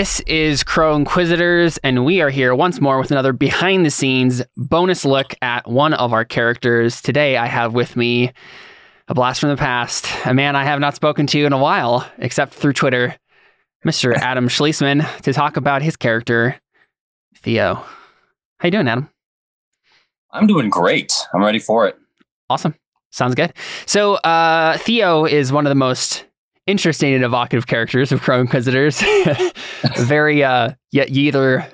This is Crow Inquisitors, and we are here once more with another behind the scenes bonus look at one of our characters. Today, I have with me a blast from the past, a man I have not spoken to in a while, except through Twitter, Mr. Adam Schlesman, to talk about his character, Theo. How you doing, Adam? I'm doing great. I'm ready for it. Awesome. Sounds good. So, uh, Theo is one of the most interesting and evocative characters of Crow Inquisitors. Very, uh, you, you either,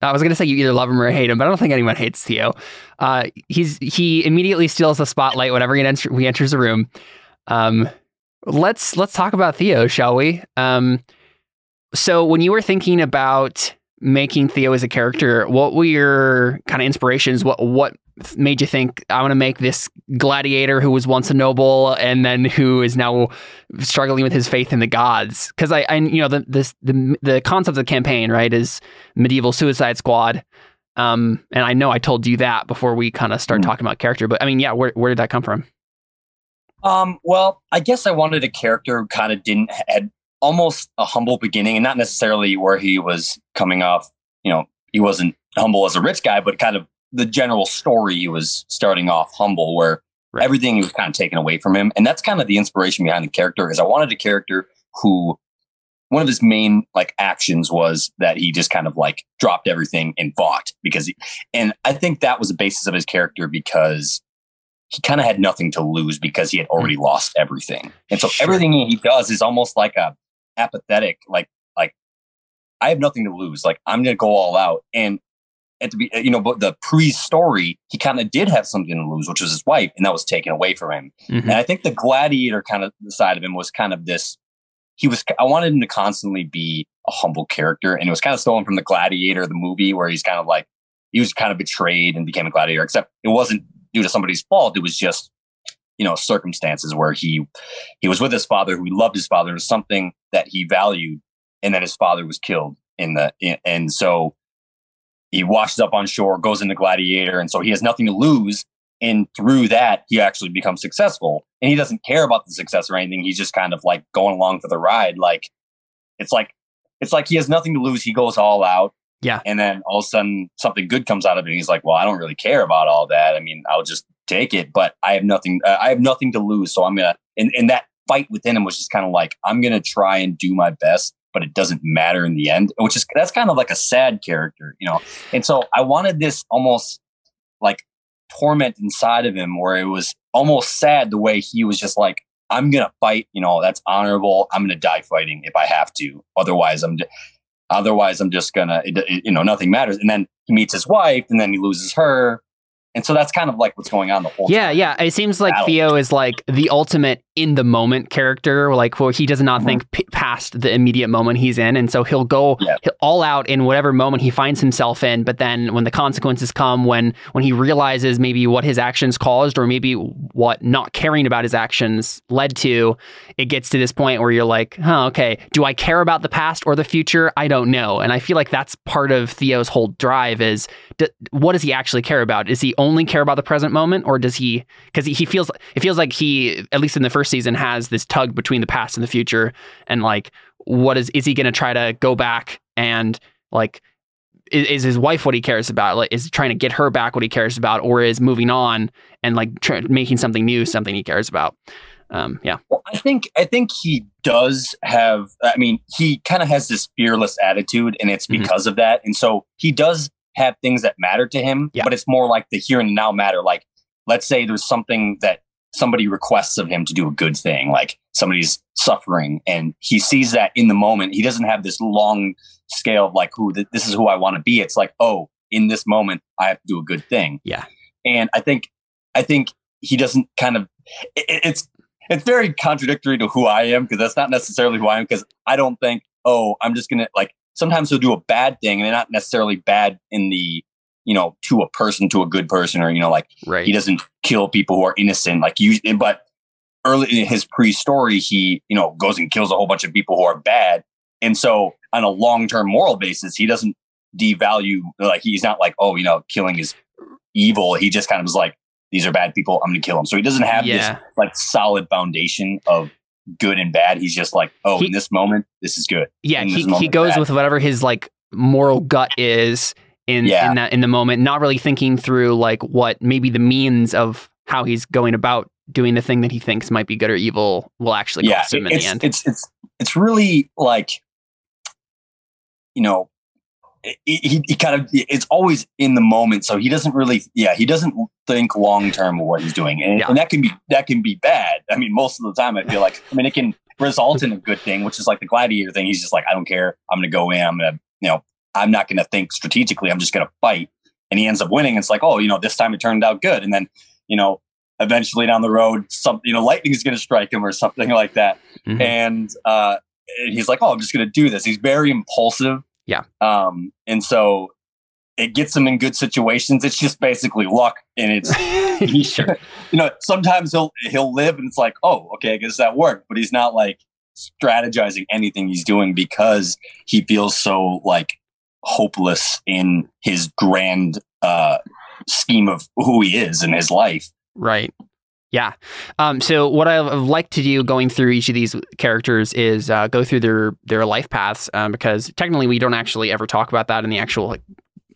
I was going to say you either love him or hate him, but I don't think anyone hates Theo. Uh, he's, he immediately steals the spotlight whenever he, enter, he enters the room. Um, let's, let's talk about Theo, shall we? Um, so when you were thinking about making Theo as a character, what were your kind of inspirations? What, what made you think I want to make this gladiator who was once a noble and then who is now struggling with his faith in the gods? Because I, I, you know, the this the the concept of the campaign, right, is medieval Suicide Squad. Um, and I know I told you that before we kind of start mm. talking about character, but I mean, yeah, where where did that come from? Um, well, I guess I wanted a character who kind of didn't had almost a humble beginning, and not necessarily where he was coming off. You know, he wasn't humble as a rich guy, but kind of the general story he was starting off humble where right. everything was kind of taken away from him and that's kind of the inspiration behind the character is i wanted a character who one of his main like actions was that he just kind of like dropped everything and fought because he, and i think that was the basis of his character because he kind of had nothing to lose because he had already mm. lost everything and so sure. everything he does is almost like a apathetic like like i have nothing to lose like i'm gonna go all out and at the you know, but the pre-story, he kind of did have something to lose, which was his wife, and that was taken away from him. Mm-hmm. And I think the gladiator kind of side of him was kind of this. He was. I wanted him to constantly be a humble character, and it was kind of stolen from the Gladiator, the movie, where he's kind of like he was kind of betrayed and became a gladiator. Except it wasn't due to somebody's fault; it was just you know circumstances where he he was with his father, who he loved his father. It was something that he valued, and then his father was killed in the and so he washes up on shore, goes into Gladiator, and so he has nothing to lose. And through that, he actually becomes successful. And he doesn't care about the success or anything. He's just kind of like going along for the ride. Like it's like it's like he has nothing to lose. He goes all out. Yeah. And then all of a sudden something good comes out of it. And he's like, well, I don't really care about all that. I mean, I'll just take it, but I have nothing, uh, I have nothing to lose. So I'm to, and, and that fight within him was just kind of like, I'm to try and do my best but it doesn't matter in the end, which is that's kind of like a sad character, you know. And so I wanted this almost like torment inside of him where it was almost sad the way he was just like, I'm gonna fight, you know, that's honorable. I'm gonna die fighting if I have to. Otherwise, I'm otherwise I'm just gonna, it, it, you know, nothing matters. And then he meets his wife, and then he loses her, and so that's kind of like what's going on the whole yeah, time. Yeah, It seems like Theo is like the ultimate in the moment character. Like, well, he does not mm-hmm. think p- past the immediate moment he's in. And so he'll go yeah. all out in whatever moment he finds himself in. But then when the consequences come, when when he realizes maybe what his actions caused or maybe what not caring about his actions led to, it gets to this point where you're like, huh, okay, do I care about the past or the future? I don't know. And I feel like that's part of Theo's whole drive is d- what does he actually care about? Is he only care about the present moment, or does he? Because he, he feels it feels like he, at least in the first season, has this tug between the past and the future, and like, what is is he going to try to go back and like? Is, is his wife what he cares about? Like, is trying to get her back what he cares about, or is moving on and like tr- making something new something he cares about? Um, yeah. Well, I think I think he does have. I mean, he kind of has this fearless attitude, and it's mm-hmm. because mm-hmm. of that. And so he does have things that matter to him, yeah. but it's more like the here and now matter. Like, let's say there's something that somebody requests of him to do a good thing, like somebody's suffering, and he sees that in the moment. He doesn't have this long scale of like, who this is who I want to be. It's like, oh, in this moment, I have to do a good thing. Yeah. And I think, I think he doesn't kind of, it, it's, it's very contradictory to who I am because that's not necessarily who I am because I don't think, oh, I'm just going to like, sometimes he'll do a bad thing and they're not necessarily bad in the you know to a person to a good person or you know like right. he doesn't kill people who are innocent like you but early in his pre-story he you know goes and kills a whole bunch of people who are bad and so on a long-term moral basis he doesn't devalue like he's not like oh you know killing is evil he just kind of is like these are bad people i'm gonna kill them so he doesn't have yeah. this like solid foundation of good and bad. He's just like, oh, he, in this moment, this is good. Yeah, he, he goes bad. with whatever his like moral gut is in yeah. in that in the moment, not really thinking through like what maybe the means of how he's going about doing the thing that he thinks might be good or evil will actually yeah, cost him in the end. It's it's it's really like you know he, he kind of it's always in the moment. So he doesn't really yeah he doesn't think long term of what he's doing. And, yeah. and, that can be that can be bad. I mean most of the time i feel like i mean it can result in a good thing which is like the gladiator thing. He's just like i don't care. I'm gonna go in. I'm gonna you know i'm not gonna think strategically. I'm just gonna fight. And he ends up winning. It's like oh you know this time it turned out good. And then you know eventually down the road some you know lightning is gonna strike him or something like that. Mm-hmm. and uh and he's like oh i'm just gonna do this. He's very impulsive yeah. Um, and so it gets him in good situations. It's just basically luck, and it's sure. you know sometimes he'll he'll live, and it's like, oh, okay, I guess that worked, but he's not like strategizing anything he's doing because he feels so like hopeless in his grand uh scheme of who he is in his life. Right. Yeah. Um, so what I like to do going through each of these characters is uh, go through their their life paths um, because technically we don't actually ever talk about that in the actual like,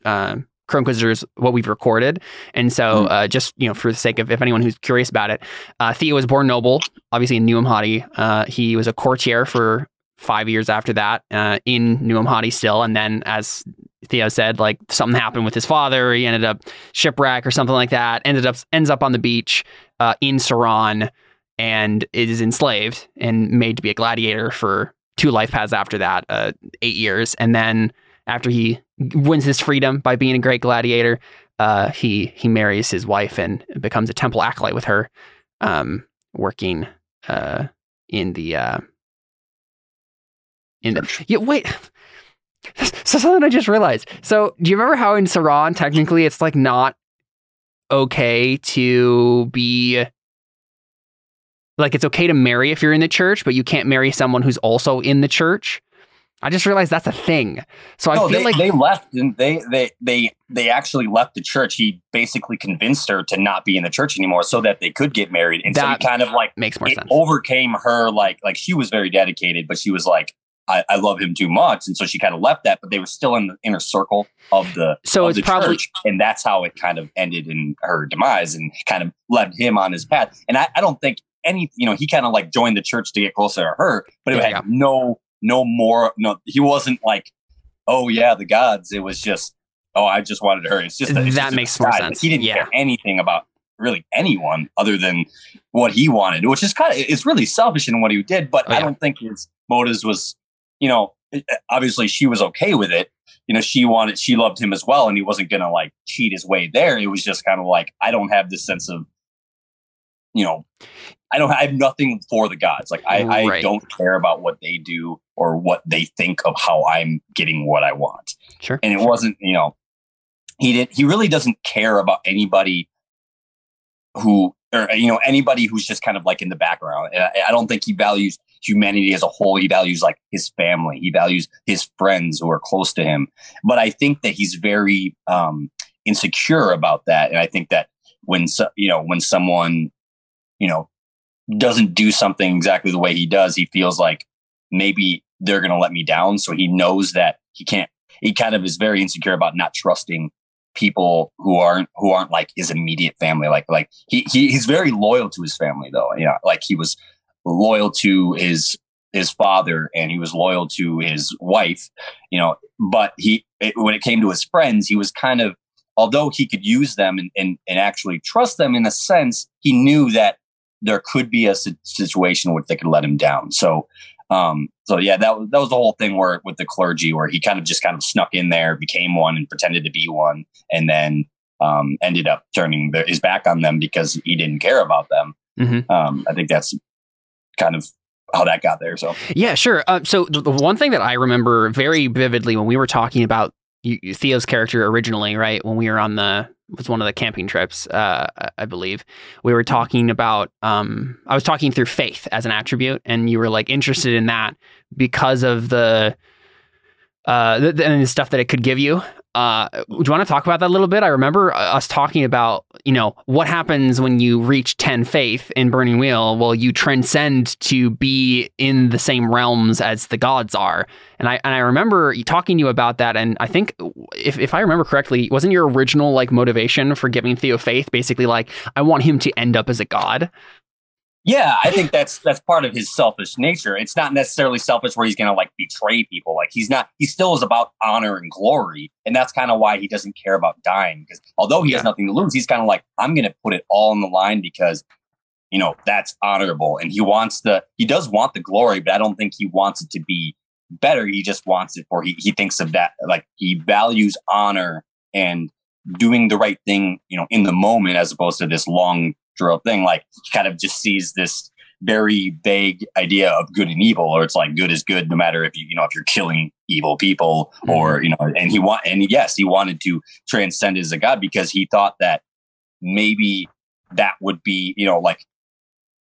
uh, Crow Inquisitors what we've recorded, and so hmm. uh, just you know for the sake of if anyone who's curious about it, uh, Theo was born noble, obviously in New Amhati. Uh, he was a courtier for five years after that uh, in New still, and then as Theo said, like something happened with his father. He ended up shipwreck or something like that. Ended up ends up on the beach uh, in Seran and is enslaved and made to be a gladiator for two life paths after that, uh, eight years. And then after he wins his freedom by being a great gladiator, uh, he he marries his wife and becomes a temple acolyte with her, um, working uh, in the uh, in the yeah wait so something I just realized. So do you remember how in Seran technically it's like not okay to be like it's okay to marry if you're in the church, but you can't marry someone who's also in the church. I just realized that's a thing. So I feel they, like they left and they they they they actually left the church. He basically convinced her to not be in the church anymore so that they could get married. And so he kind of like makes more sense. Overcame her like like she was very dedicated, but she was like, I, I, love him too much, and so she kind of left that. But they were still in the inner circle of the so of it's the probably church, and that's how it kind of ended in her demise, and kind of led him on his path. And I, I don't think any, you know, he kind of like joined the church to get closer to her, but it yeah, had yeah. no no more. No, he wasn't like, oh yeah, the gods. It was just, oh, I just wanted her. It's just it's that just makes more sense. he didn't yeah. care anything about really anyone other than what he wanted, which is kind of it's really selfish in what he did. But oh, I don't think his motives was, you know, obviously she was okay with it. You know, she wanted, she loved him as well, and he wasn't gonna like cheat his way there. It was just kind of like, I don't have this sense of, you know, I don't, I have nothing for the gods. Like I, right. I don't care about what they do or what they think of how I'm getting what I want. Sure. And it sure. wasn't, you know, he didn't, he really doesn't care about anybody who, or you know, anybody who's just kind of like in the background. I, I don't think he values humanity as a whole. He values like his family. He values his friends who are close to him. But I think that he's very um, insecure about that. And I think that when so, you know when someone you know doesn't do something exactly the way he does, he feels like maybe they're going to let me down. So he knows that he can't. He kind of is very insecure about not trusting people who aren't who aren't like his immediate family. Like like he, he he's very loyal to his family though. You know, like he was loyal to his his father and he was loyal to his wife you know but he it, when it came to his friends he was kind of although he could use them and, and, and actually trust them in a sense he knew that there could be a situation where they could let him down so um so yeah that was that was the whole thing where with the clergy where he kind of just kind of snuck in there became one and pretended to be one and then um ended up turning the, his back on them because he didn't care about them mm-hmm. um i think that's kind of how that got there. So yeah, sure. Uh, so the one thing that I remember very vividly when we were talking about Theo's character originally, right when we were on the was one of the camping trips, uh, I believe we were talking about. Um, I was talking through faith as an attribute, and you were like interested in that because of the uh, the, and the stuff that it could give you. uh, do you want to talk about that a little bit? I remember uh, us talking about, you know, what happens when you reach 10 faith in Burning Wheel? Well, you transcend to be in the same realms as the gods are. And I and I remember talking to you about that. And I think if, if I remember correctly, wasn't your original like motivation for giving Theo faith basically like, I want him to end up as a god? Yeah, I think that's that's part of his selfish nature. It's not necessarily selfish where he's going to like betray people. Like he's not. He still is about honor and glory, and that's kind of why he doesn't care about dying. Because although he yeah. has nothing to lose, he's kind of like, I'm going to put it all on the line because you know that's honorable, and he wants the. He does want the glory, but I don't think he wants it to be better. He just wants it for he he thinks of that like he values honor and doing the right thing, you know, in the moment as opposed to this long draw thing. Like he kind of just sees this very vague idea of good and evil, or it's like good is good no matter if you you know if you're killing evil people mm-hmm. or you know. And he want and yes, he wanted to transcend as a god because he thought that maybe that would be you know like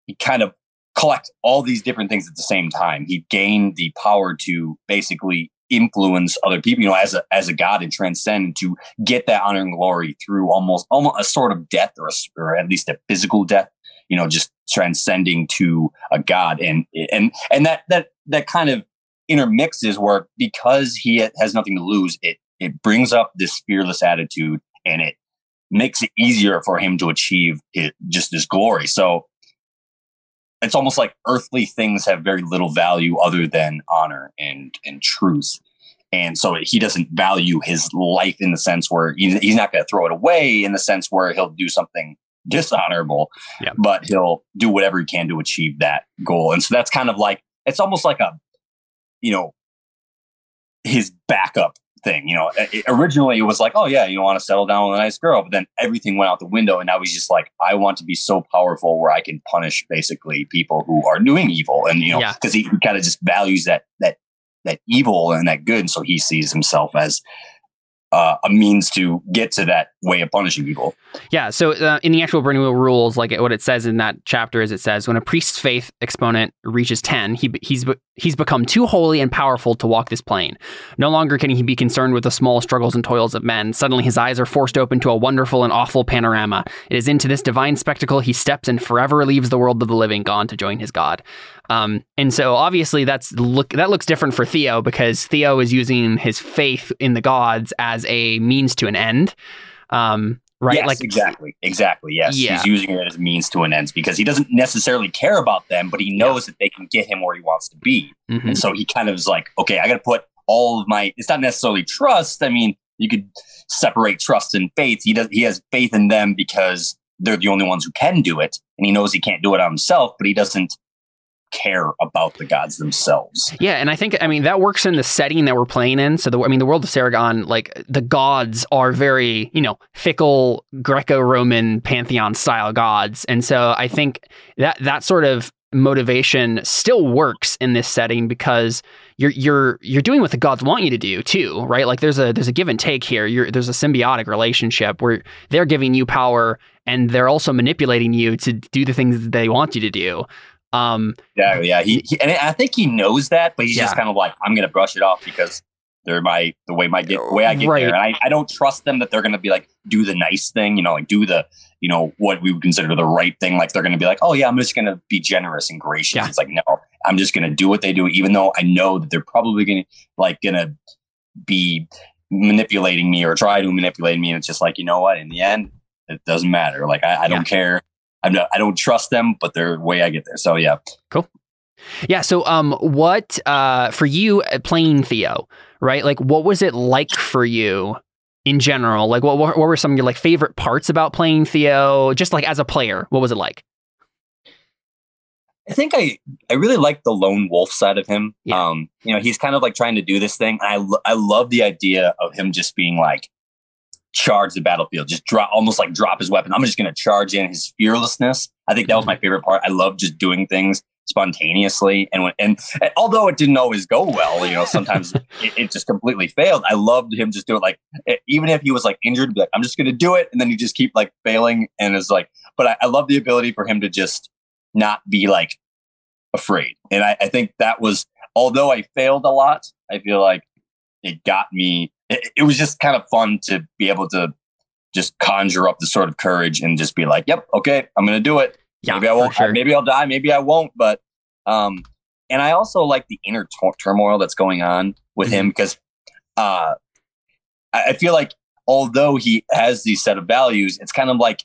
he kind of collect all these different things at the same time. He gained the power to basically influence other people, you know, as a as a god and transcend to get that honor and glory through almost almost a sort of death or, a, or at least a physical death, you know, just transcending to a god and and and that that that kind of intermixes where because he has nothing to lose, it it brings up this fearless attitude and it makes it easier for him to achieve it, just this glory. So it's almost like earthly things have very little value other than honor and and truth and so he doesn't value his life in the sense where he's not going to throw it away in the sense where he'll do something dishonorable yeah. but he'll do whatever he can to achieve that goal and so that's kind of like it's almost like a you know his backup thing. You know, uh, it, originally it was like, oh yeah, you want to settle down with a nice girl, but then everything went out the window, and now he's just like, I want to be so powerful where I can punish basically people who are doing evil, and you know, because yeah. he, he kind of just values that that that evil and that good, and so he sees himself as uh, a means to get to that way of punishing people. Yeah. So uh, in the actual Burning Wheel rules, like what it says in that chapter is it says when a priest's faith exponent reaches ten, he he's he's become too holy and powerful to walk this plane. No longer can he be concerned with the small struggles and toils of men. Suddenly his eyes are forced open to a wonderful and awful panorama. It is into this divine spectacle he steps and forever leaves the world of the living, gone to join his God. Um, and so obviously that's look that looks different for Theo because Theo is using his faith in the gods as a means to an end. Um, right? Yes, like exactly, exactly. Yes, yeah. he's using it as a means to an end because he doesn't necessarily care about them, but he knows yeah. that they can get him where he wants to be, mm-hmm. and so he kind of is like, okay, I got to put all of my. It's not necessarily trust. I mean, you could separate trust and faith. He does. He has faith in them because they're the only ones who can do it, and he knows he can't do it on himself, but he doesn't care about the gods themselves. Yeah, and I think I mean that works in the setting that we're playing in. So the I mean the world of Saragon, like the gods are very you know fickle Greco-Roman pantheon style gods, and so I think that that sort of motivation still works in this setting because you're you're you're doing what the gods want you to do too, right? Like there's a there's a give and take here. You're, there's a symbiotic relationship where they're giving you power and they're also manipulating you to do the things that they want you to do. Um, yeah, yeah. He, he, and I think he knows that, but he's yeah. just kind of like, I'm going to brush it off because they're my the way my get the way I get right. there. And I, I don't trust them that they're going to be like do the nice thing, you know, like do the you know what we would consider the right thing. Like they're going to be like, oh yeah, I'm just going to be generous and gracious. Yeah. It's like no, I'm just going to do what they do, even though I know that they're probably going to like going to be manipulating me or try to manipulate me. And it's just like you know what, in the end, it doesn't matter. Like I, I don't care I'm not, I don't trust them, but they're the way I get there. So yeah. Cool. Yeah. So, um, what, uh, for you uh, playing Theo, right? Like, what was it like for you in general? Like, what, what were some of your like favorite parts about playing Theo? Just like as a player, what was it like? I think I, I really like the lone wolf side of him. Yeah. Um, you know, he's kind of like trying to do this thing. I, I love the idea of him just being like, charge the battlefield, just drop, almost like drop his weapon. I'm just going to charge in his fearlessness. I think that was my favorite part. I love just doing things spontaneously. And when, and, and although it didn't always go well, you know, sometimes it, it, just completely failed. I loved him just do it like, even if he was like injured, like, I'm just going to do it. And then you just keep like failing. And it's like, but I, I love the ability for him to just not be like afraid. And I, I think that was, although I failed a lot, I feel like it got me it, it was just kind of fun to be able to just conjure up the sort of courage and just be like, "Yep, okay, I'm going to do it." Yeah, maybe I won't. Sure. Maybe I'll die. Maybe I won't. But um, and I also like the inner t- turmoil that's going on with mm-hmm. him because uh, I, I feel like although he has these set of values, it's kind of like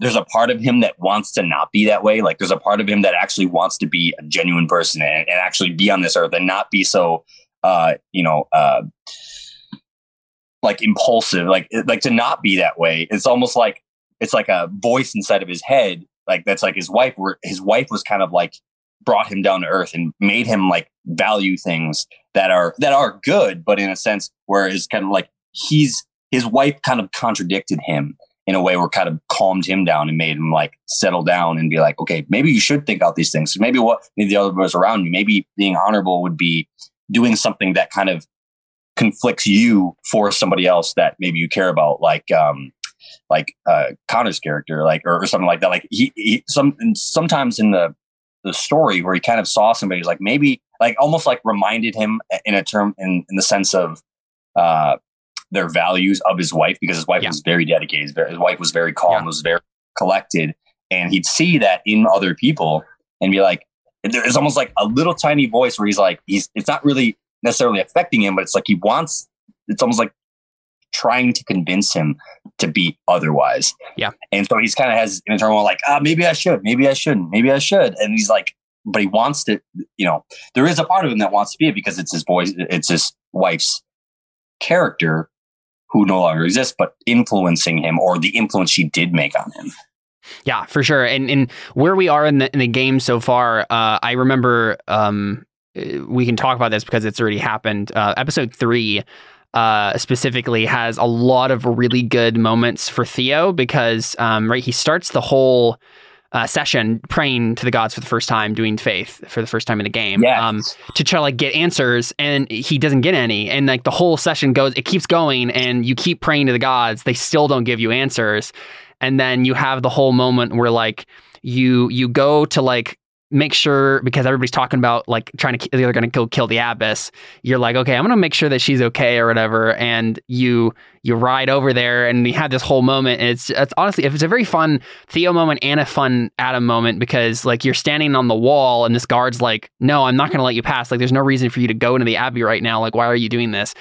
there's a part of him that wants to not be that way. Like there's a part of him that actually wants to be a genuine person and, and actually be on this earth and not be so, uh, you know, uh, like impulsive, like like to not be that way. It's almost like it's like a voice inside of his head, like that's like his wife. Where his wife was kind of like brought him down to earth and made him like value things that are that are good, but in a sense where it's kind of like he's his wife kind of contradicted him in a way where kind of calmed him down and made him like settle down and be like, okay, maybe you should think out these things. Maybe what maybe the others around you, maybe being honorable would be doing something that kind of conflicts you for somebody else that maybe you care about, like um, like uh, Connor's character, like or, or something like that. Like he, he some sometimes in the the story where he kind of saw somebody like maybe like almost like reminded him in a term in in the sense of uh their values of his wife because his wife yeah. was very dedicated. His wife was very calm, yeah. was very collected, and he'd see that in other people and be like, there's almost like a little tiny voice where he's like, he's it's not really necessarily affecting him, but it's like he wants, it's almost like trying to convince him to be otherwise. Yeah. And so he's kind of has an internal like, ah, maybe I should, maybe I shouldn't, maybe I should. And he's like, but he wants to, you know, there is a part of him that wants to be it because it's his voice, it's his wife's character who no longer exists, but influencing him or the influence she did make on him. Yeah, for sure. And and where we are in the in the game so far, uh, I remember um, we can talk about this because it's already happened. Uh, episode three uh, specifically has a lot of really good moments for Theo because um, right he starts the whole uh, session praying to the gods for the first time, doing faith for the first time in the game, yes. um, to try to like get answers, and he doesn't get any, and like the whole session goes, it keeps going, and you keep praying to the gods, they still don't give you answers, and then you have the whole moment where like you you go to like make sure because everybody's talking about like trying to they're going to go kill the abbess. You're like okay i'm going to make sure that she's okay or whatever and you you ride over there and you have this whole moment and it's it's honestly if it's a very fun theo moment and a fun adam moment because like you're standing on the wall and this guard's like no i'm not going to let you pass. Like there's no reason for you to go into the abbey right now. Like why are you doing this?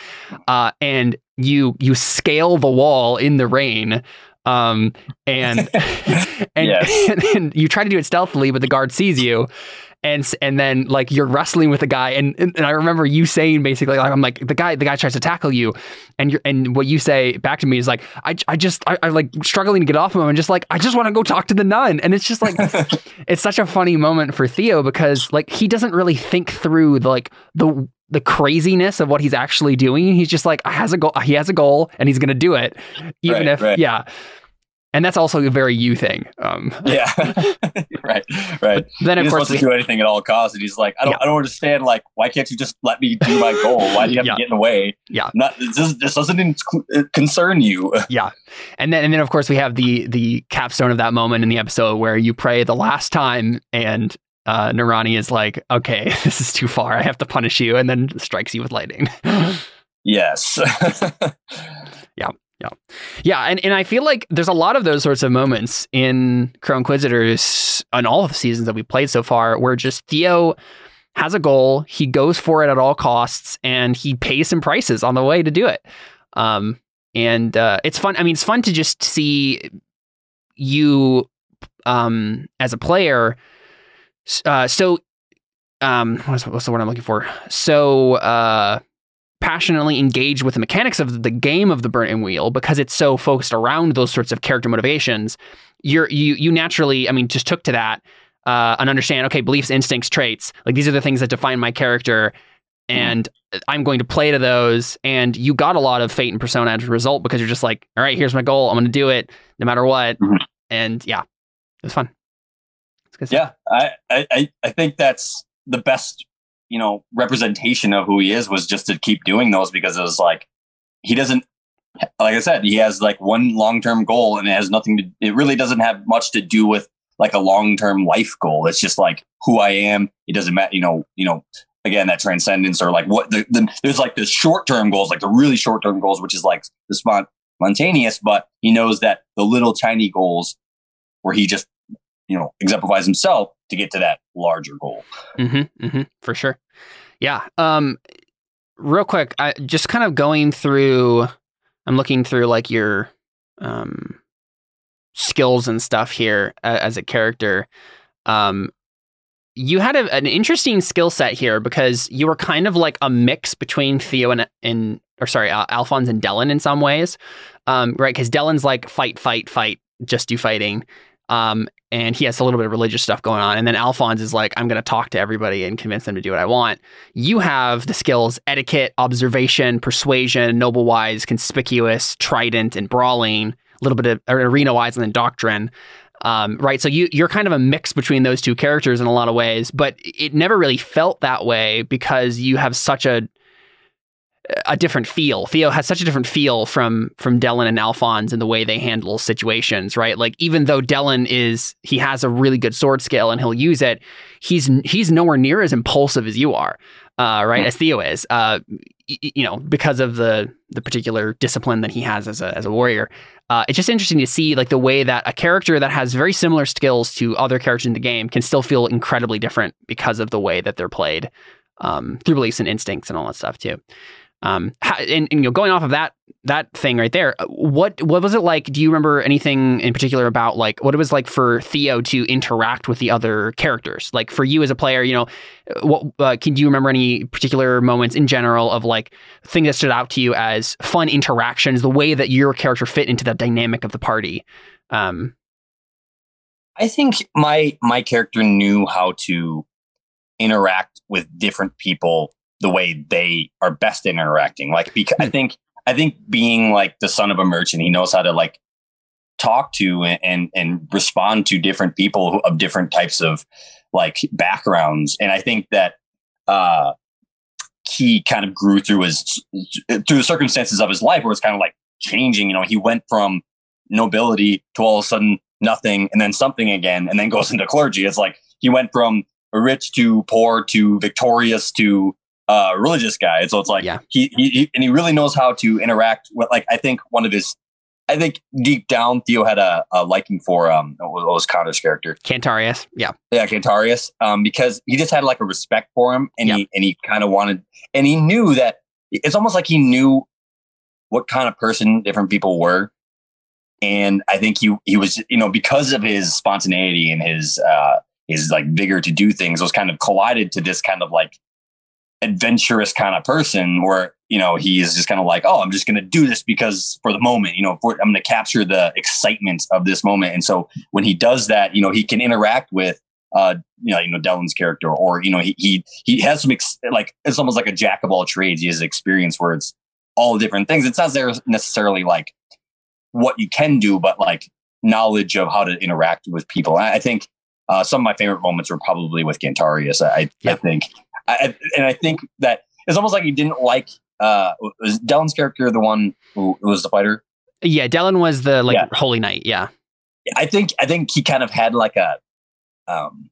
Uh, and you you scale the wall in the rain um, and and, and, and you try to do it stealthily, but the guard sees you, and and then like you're wrestling with a guy, and, and, I remember you saying basically like I'm like the guy the guy tries to tackle you, and you and what you say back to me is like I I just I, I like struggling to get off of him and just like I just want to go talk to the nun, and it's just like it's such a funny moment for Theo because like he doesn't really think through the, like the the craziness of what he's actually doing. He's just like has a goal. He has a goal, and he's going to do it, even right, if right. yeah and that's also a very you thing. Um, yeah, right, right. Then he of course, wants to do anything at all costs, and he's like, I don't, yeah. I don't understand. Like, why can't you just let me do my goal? Why do you have yeah. to get in the way? Yeah, not this, this doesn't concern you. yeah, and then and then of course we have the the capstone of that moment in the episode where you pray the last time and. Uh, Narani is like, okay, this is too far. I have to punish you, and then strikes you with lightning. yes. yeah. Yeah. Yeah. And, and I feel like there's a lot of those sorts of moments in Crow Inquisitors on all of the seasons that we played so far where just Theo has a goal, he goes for it at all costs, and he pays some prices on the way to do it. Um, and uh, it's fun. I mean, it's fun to just see you um, as a player. Uh, so, um, what's, what's the word I'm looking for? So, uh, passionately engaged with the mechanics of the game of the Burning Wheel because it's so focused around those sorts of character motivations you're you you naturally i mean just took to that uh, and understand okay beliefs instincts traits like these are the things that define my character and mm. i'm going to play to those and you got a lot of fate and persona as a result because you're just like all right here's my goal i'm going to do it no matter what mm-hmm. and yeah it was fun yeah I, I i think that's the best you know representation of who he is was just to keep doing those because it was like he doesn't like I said, he has like one long term goal and it has nothing to it really doesn't have much to do with like a long term life goal. It's just like who I am. It doesn't matter, you know, you know, again that transcendence or like what the, the there's like the short term goals, like the really short term goals, which is like the spontaneous, but he knows that the little tiny goals where he just you know exemplifies himself to get to that larger goal. Mm-hmm, mm-hmm, for sure. Yeah. Um, real quick, I just kind of going through. I'm looking through like your um, skills and stuff here uh, as a character. Um, you had a, an interesting skill set here because you were kind of like a mix between Theo and, and or sorry, uh, Alphonse and Delenn in some ways, um, right? Because Delenn's like fight, fight, fight, just do fighting, um, and he has a little bit of religious stuff going on. And then Alphonse is like, I'm going to talk to everybody and convince them to do what I want. You have the skills etiquette, observation, persuasion, noble wise, conspicuous, trident, and brawling, a little bit of arena wise, and then doctrine. Um, right. So you, you're kind of a mix between those two characters in a lot of ways, but it never really felt that way because you have such a a different feel. Theo has such a different feel from from Delenn and Alphonse in the way they handle situations, right? Like even though Delenn is he has a really good sword skill and he'll use it, he's he's nowhere near as impulsive as you are, uh, right? As Theo is, uh, y- you know, because of the the particular discipline that he has as a as a warrior. Uh, it's just interesting to see like the way that a character that has very similar skills to other characters in the game can still feel incredibly different because of the way that they're played um, through beliefs and instincts and all that stuff too. Um, how, and, and, you know, going off of that that thing right there, uh, what what was it like? Do you remember anything in particular about like what it was like for Theo to interact with the other characters? Like for you as a player, you know, uh, what uh, can do you remember any particular moments in general of like thing that stood out to you as fun interactions, the way that your character fit into the dynamic of the party? Um, I think my my character knew how to interact with different people the way they are best interacting. Like, because I hmm. think, I think being like the son of a merchant, he knows how to like talk to and, and, and respond to different people who, of different types of like backgrounds. And I think that, uh, he kind of grew through his, through the circumstances of his life where it's kind of like changing, you know, he went from nobility to all of a sudden nothing and then something again and then goes into clergy. It's like he went from rich to poor to victorious to uh, religious guy. So it's like yeah. he, he, he and he really knows how to interact with like I think one of his I think deep down Theo had a, a liking for um what was Connor's character Cantarius. Yeah, yeah, Cantarius. Um, because he just had like a respect for him, and he and he kind of wanted, and he knew that it's almost like he knew what kind of person different people were, and I think he he was you know because of his spontaneity and his uh his like vigor to do things was kind of collided to this kind of like adventurous kind of person where you know he's just kind of like oh i'm just going to do this because for the moment you know for, i'm going to capture the excitement of this moment and so when he does that you know he can interact with uh you know you know Delenn's character or you know he he he has some ex- like it's almost like a jack of all trades he has experience where it's all different things it's not necessarily like what you can do but like knowledge of how to interact with people i, I think uh, some of my favorite moments were probably with Cantarius. I, yeah. I think I, and I think that it's almost like he didn't like uh was Delenn's character the one who was the fighter? Yeah, Delenn was the like yeah. holy knight, yeah. I think I think he kind of had like a um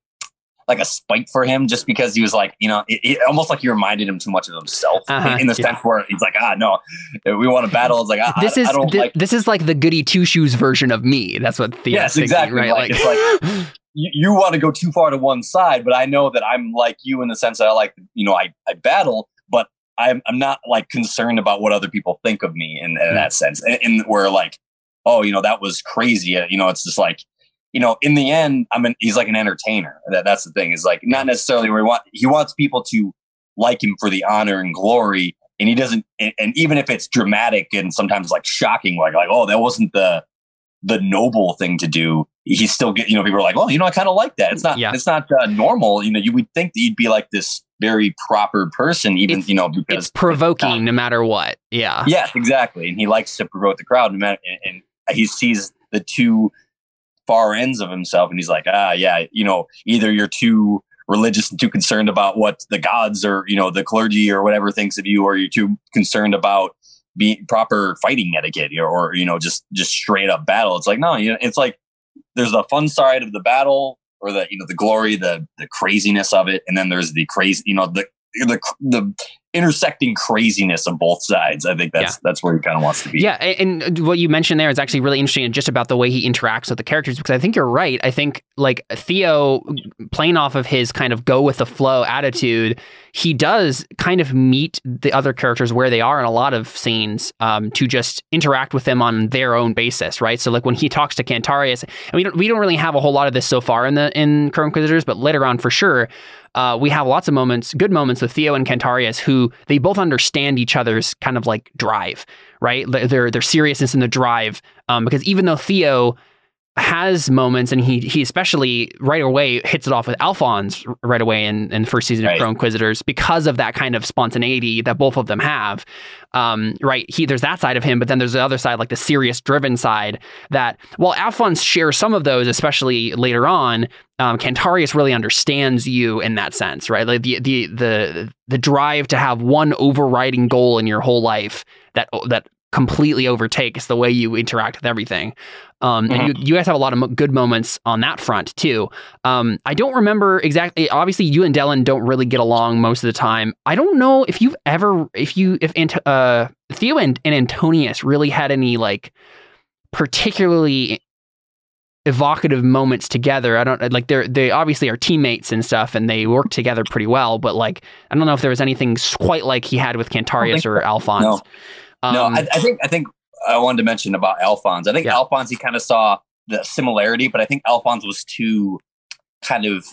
like a spite for him just because he was like, you know, it, it almost like he reminded him too much of himself uh-huh, in the yeah. sense where he's like, ah, no, we want to battle. It's like, ah, this I, is I th- like- this is like the goody two shoes version of me. That's what Theo yes, exactly right. Like, like, like you, you want to go too far to one side, but I know that I'm like you in the sense that I like, you know, I, I battle, but I'm, I'm not like concerned about what other people think of me in, in that sense. And, and where like, oh, you know, that was crazy. Uh, you know, it's just like, you know, in the end, I mean, he's like an entertainer. That, that's the thing is like not necessarily where he want, he wants people to like him for the honor and glory. And he doesn't, and, and even if it's dramatic and sometimes like shocking, like, like, oh, that wasn't the, the noble thing to do, he's still get you know people are like, oh, you know, I kind of like that. It's not yeah. it's not uh, normal. You know, you would think that you'd be like this very proper person, even it's, you know because it's provoking no matter what. Yeah. Yes, exactly, and he likes to provoke the crowd, no matter, and, and he sees the two far ends of himself, and he's like, ah, yeah, you know, either you're too religious and too concerned about what the gods or you know the clergy or whatever thinks of you, or you're too concerned about be proper fighting etiquette or, you know just just straight up battle. It's like no you know it's like there's the fun side of the battle or the you know the glory the the craziness of it. And then there's the crazy you know the the the intersecting craziness of both sides. I think that's yeah. that's where he kind of wants to be. Yeah, and what you mentioned there is actually really interesting, just about the way he interacts with the characters. Because I think you're right. I think like Theo, playing off of his kind of go with the flow attitude, he does kind of meet the other characters where they are in a lot of scenes um, to just interact with them on their own basis, right? So like when he talks to Cantarius, and we don't we don't really have a whole lot of this so far in the in Crow Inquisitors, but later on for sure uh, we have lots of moments, good moments with Theo and Cantarius, who they both understand each other's kind of like drive, right? Their their seriousness in the drive, um, because even though Theo has moments, and he he especially right away hits it off with Alphonse right away in, in the first season right. of Crow Inquisitors because of that kind of spontaneity that both of them have. Um, right, he there's that side of him, but then there's the other side, like the serious, driven side. That while Alphonse shares some of those, especially later on, um, Cantarius really understands you in that sense, right? Like the the the the drive to have one overriding goal in your whole life that that completely overtake. overtakes the way you interact with everything. Um, mm-hmm. And you, you guys have a lot of good moments on that front too. Um, I don't remember exactly. Obviously, you and Delenn don't really get along most of the time. I don't know if you've ever, if you, if uh, Theo and, and Antonius really had any like particularly evocative moments together. I don't like they're they obviously are teammates and stuff, and they work together pretty well. But like, I don't know if there was anything quite like he had with Cantarius or Alphonse. No. Um, no, I, I, think I think I wanted to mention about Alphonse. I think yeah. Alphonse he kind of saw the similarity, but I think Alphonse was too kind of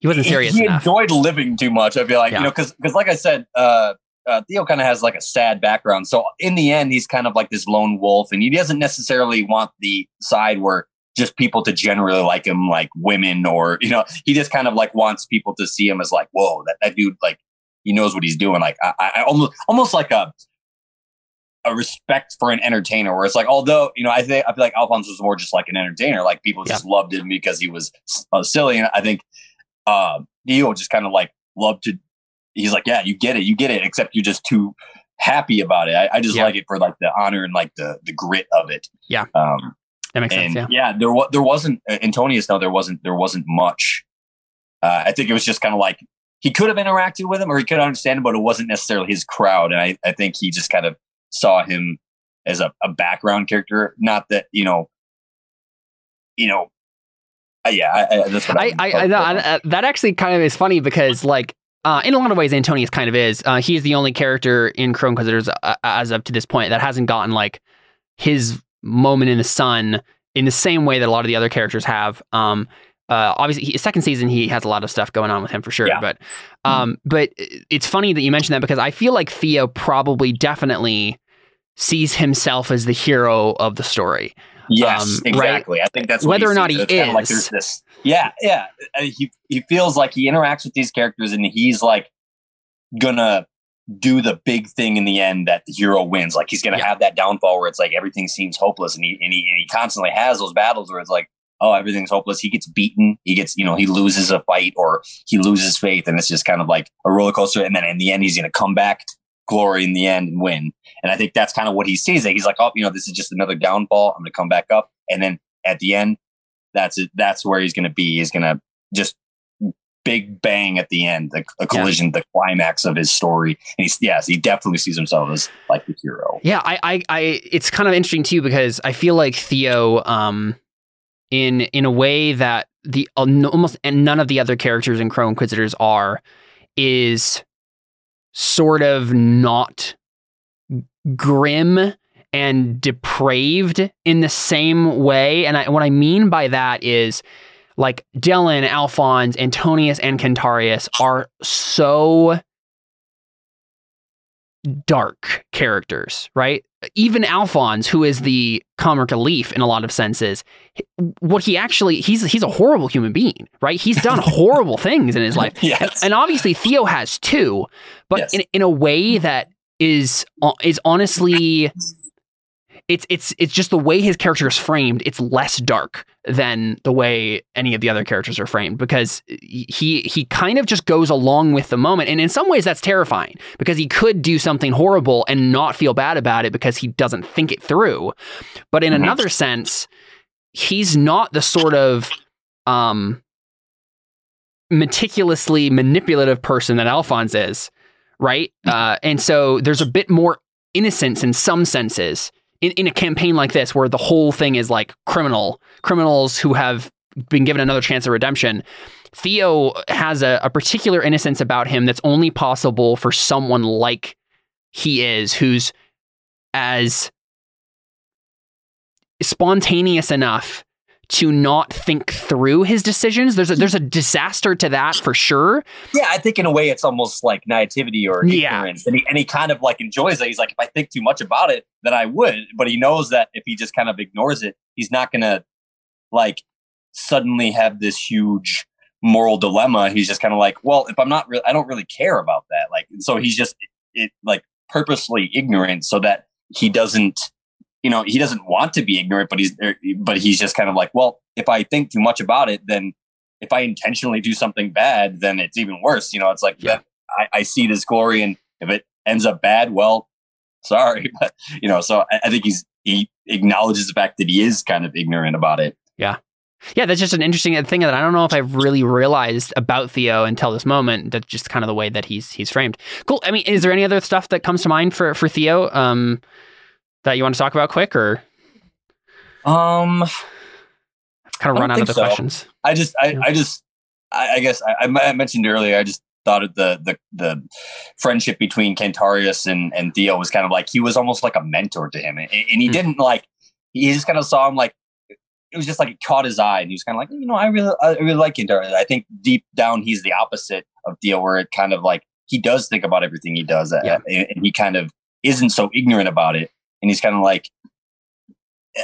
he wasn't serious. He, he enjoyed living too much. I feel like yeah. you know because because like I said, uh, uh, Theo kind of has like a sad background. So in the end, he's kind of like this lone wolf, and he doesn't necessarily want the side where just people to generally like him, like women, or you know, he just kind of like wants people to see him as like, whoa, that, that dude like he knows what he's doing. Like I, I almost almost like a a respect for an entertainer where it's like although you know i think i feel like alphonse was more just like an entertainer like people yeah. just loved him because he was uh, silly and i think uh Theo just kind of like loved to he's like yeah you get it you get it except you're just too happy about it i, I just yeah. like it for like the honor and like the the grit of it yeah um that makes and sense yeah. yeah there was there wasn't uh, antonius no there wasn't there wasn't much uh, i think it was just kind of like he could have interacted with him or he could understand him, but it wasn't necessarily his crowd. And I, I think he just kind of saw him as a, a background character. Not that, you know, you know, uh, yeah, I, I, that's what I, I, I, I uh, that actually kind of is funny because like uh, in a lot of ways, Antonius kind of is. Uh, he is the only character in Crow Inquisitors uh, as of to this point that hasn't gotten like his moment in the sun in the same way that a lot of the other characters have. Um, uh, obviously, he, second season he has a lot of stuff going on with him for sure. Yeah. But, mm-hmm. um, mm-hmm. but it's funny that you mentioned that because I feel like Theo probably definitely sees himself as the hero of the story. Yes, um, exactly. Right? I think that's whether or not he is. Like there's this. Yeah, yeah. Uh, he he feels like he interacts with these characters and he's like gonna do the big thing in the end that the hero wins. Like he's gonna yeah. have that downfall where it's like everything seems hopeless, and he and he and he constantly has those battles where it's like oh, everything's hopeless. He gets beaten. He gets, you know, he loses a fight or he loses faith. And it's just kind of like a roller coaster. And then in the end, he's going to come back glory in the end and win. And I think that's kind of what he sees. He's like, oh, you know, this is just another downfall. I'm going to come back up. And then at the end, that's it. That's where he's going to be. He's going to just big bang at the end, the, a collision, yeah. the climax of his story. And he's yes, he definitely sees himself as like the hero. Yeah, I, I, I it's kind of interesting too because I feel like Theo, um, in in a way that the uh, almost and none of the other characters in Crow Inquisitors are is sort of not grim and depraved in the same way. And I, what I mean by that is like Delenn, Alphonse, Antonius, and Cantarius are so dark characters, right? Even Alphonse, who is the comic relief in a lot of senses, what he actually he's he's a horrible human being, right? He's done horrible things in his life, yes. and, and, obviously Theo has too, but yes. in in a way that is uh, is honestly it's it's it's just the way his character is framed. It's less dark than the way any of the other characters are framed because he he kind of just goes along with the moment, and in some ways that's terrifying because he could do something horrible and not feel bad about it because he doesn't think it through. But in mm-hmm. another sense, he's not the sort of um meticulously manipulative person that Alphonse is, right? Uh, and so there's a bit more innocence in some senses in, in a campaign like this where the whole thing is like criminal criminals who have been given another chance of redemption. Theo has a, a particular innocence about him that's only possible for someone like he is, who's as spontaneous enough to not think through his decisions. There's a, there's a disaster to that for sure. Yeah, I think in a way it's almost like naivety or ignorance, yeah. and, he, and he kind of like enjoys it. He's like, if I think too much about it, then I would. But he knows that if he just kind of ignores it, he's not gonna like suddenly have this huge moral dilemma. He's just kind of like, well, if I'm not, really, I don't really care about that. Like, so he's just it, like purposely ignorant so that he doesn't you know he doesn't want to be ignorant but he's er, but he's just kind of like well if i think too much about it then if i intentionally do something bad then it's even worse you know it's like yeah. I, I see this glory and if it ends up bad well sorry but you know so I, I think he's he acknowledges the fact that he is kind of ignorant about it yeah yeah, that's just an interesting thing that I don't know if I've really realized about Theo until this moment. That's just kind of the way that he's he's framed. Cool. I mean, is there any other stuff that comes to mind for for Theo um, that you want to talk about quick or? Um, kind of run out of the so. questions. I just, I, yeah. I just, I, I guess I, I, mentioned earlier. I just thought of the the the friendship between Cantarius and and Theo was kind of like he was almost like a mentor to him, and, and he mm. didn't like. He just kind of saw him like it was just like it caught his eye, and he was kind of like, you know, I really, I really like Cantarius. I think deep down he's the opposite of Theo, where it kind of like he does think about everything he does, yeah. and, and he kind of isn't so ignorant about it and he's kind of like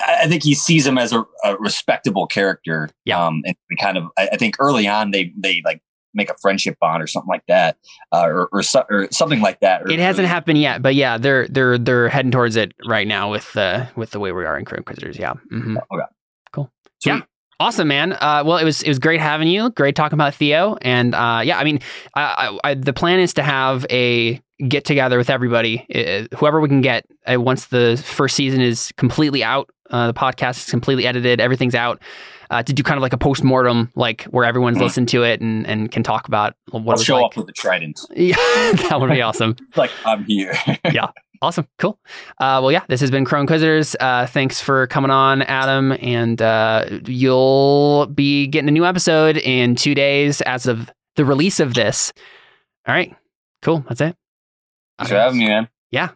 I think he sees him as a, a respectable character. Yeah. Um, and kind of, I, I, think early on they they like make a friendship bond or something like that, uh, or or, so, or something like that. Or, it hasn't happened yet, but yeah, they're they're they're heading towards it right now with the with the way we are in Crow Inquisitors. Yeah. Mm-hmm. Okay. Cool. Sweet. Yeah. Awesome, man. Uh, well, it was it was great having you. Great talking about Theo, and uh, yeah, I mean, I, I, the plan is to have a get together with everybody, uh, whoever we can get. Uh, once the first season is completely out, uh, the podcast is completely edited, everything's out. Uh, to do kind of like a post mortem, like where everyone's mm-hmm. listened to it and, and can talk about what I'll show like. up with the trident. Yeah, that would be awesome. like I'm here. yeah. Awesome. Cool. Uh, well, yeah, this has been Crow Inquisitors. Uh, thanks for coming on, Adam. And uh, you'll be getting a new episode in two days as of the release of this. All right. Cool. That's it. Thanks for having me, man. Yeah.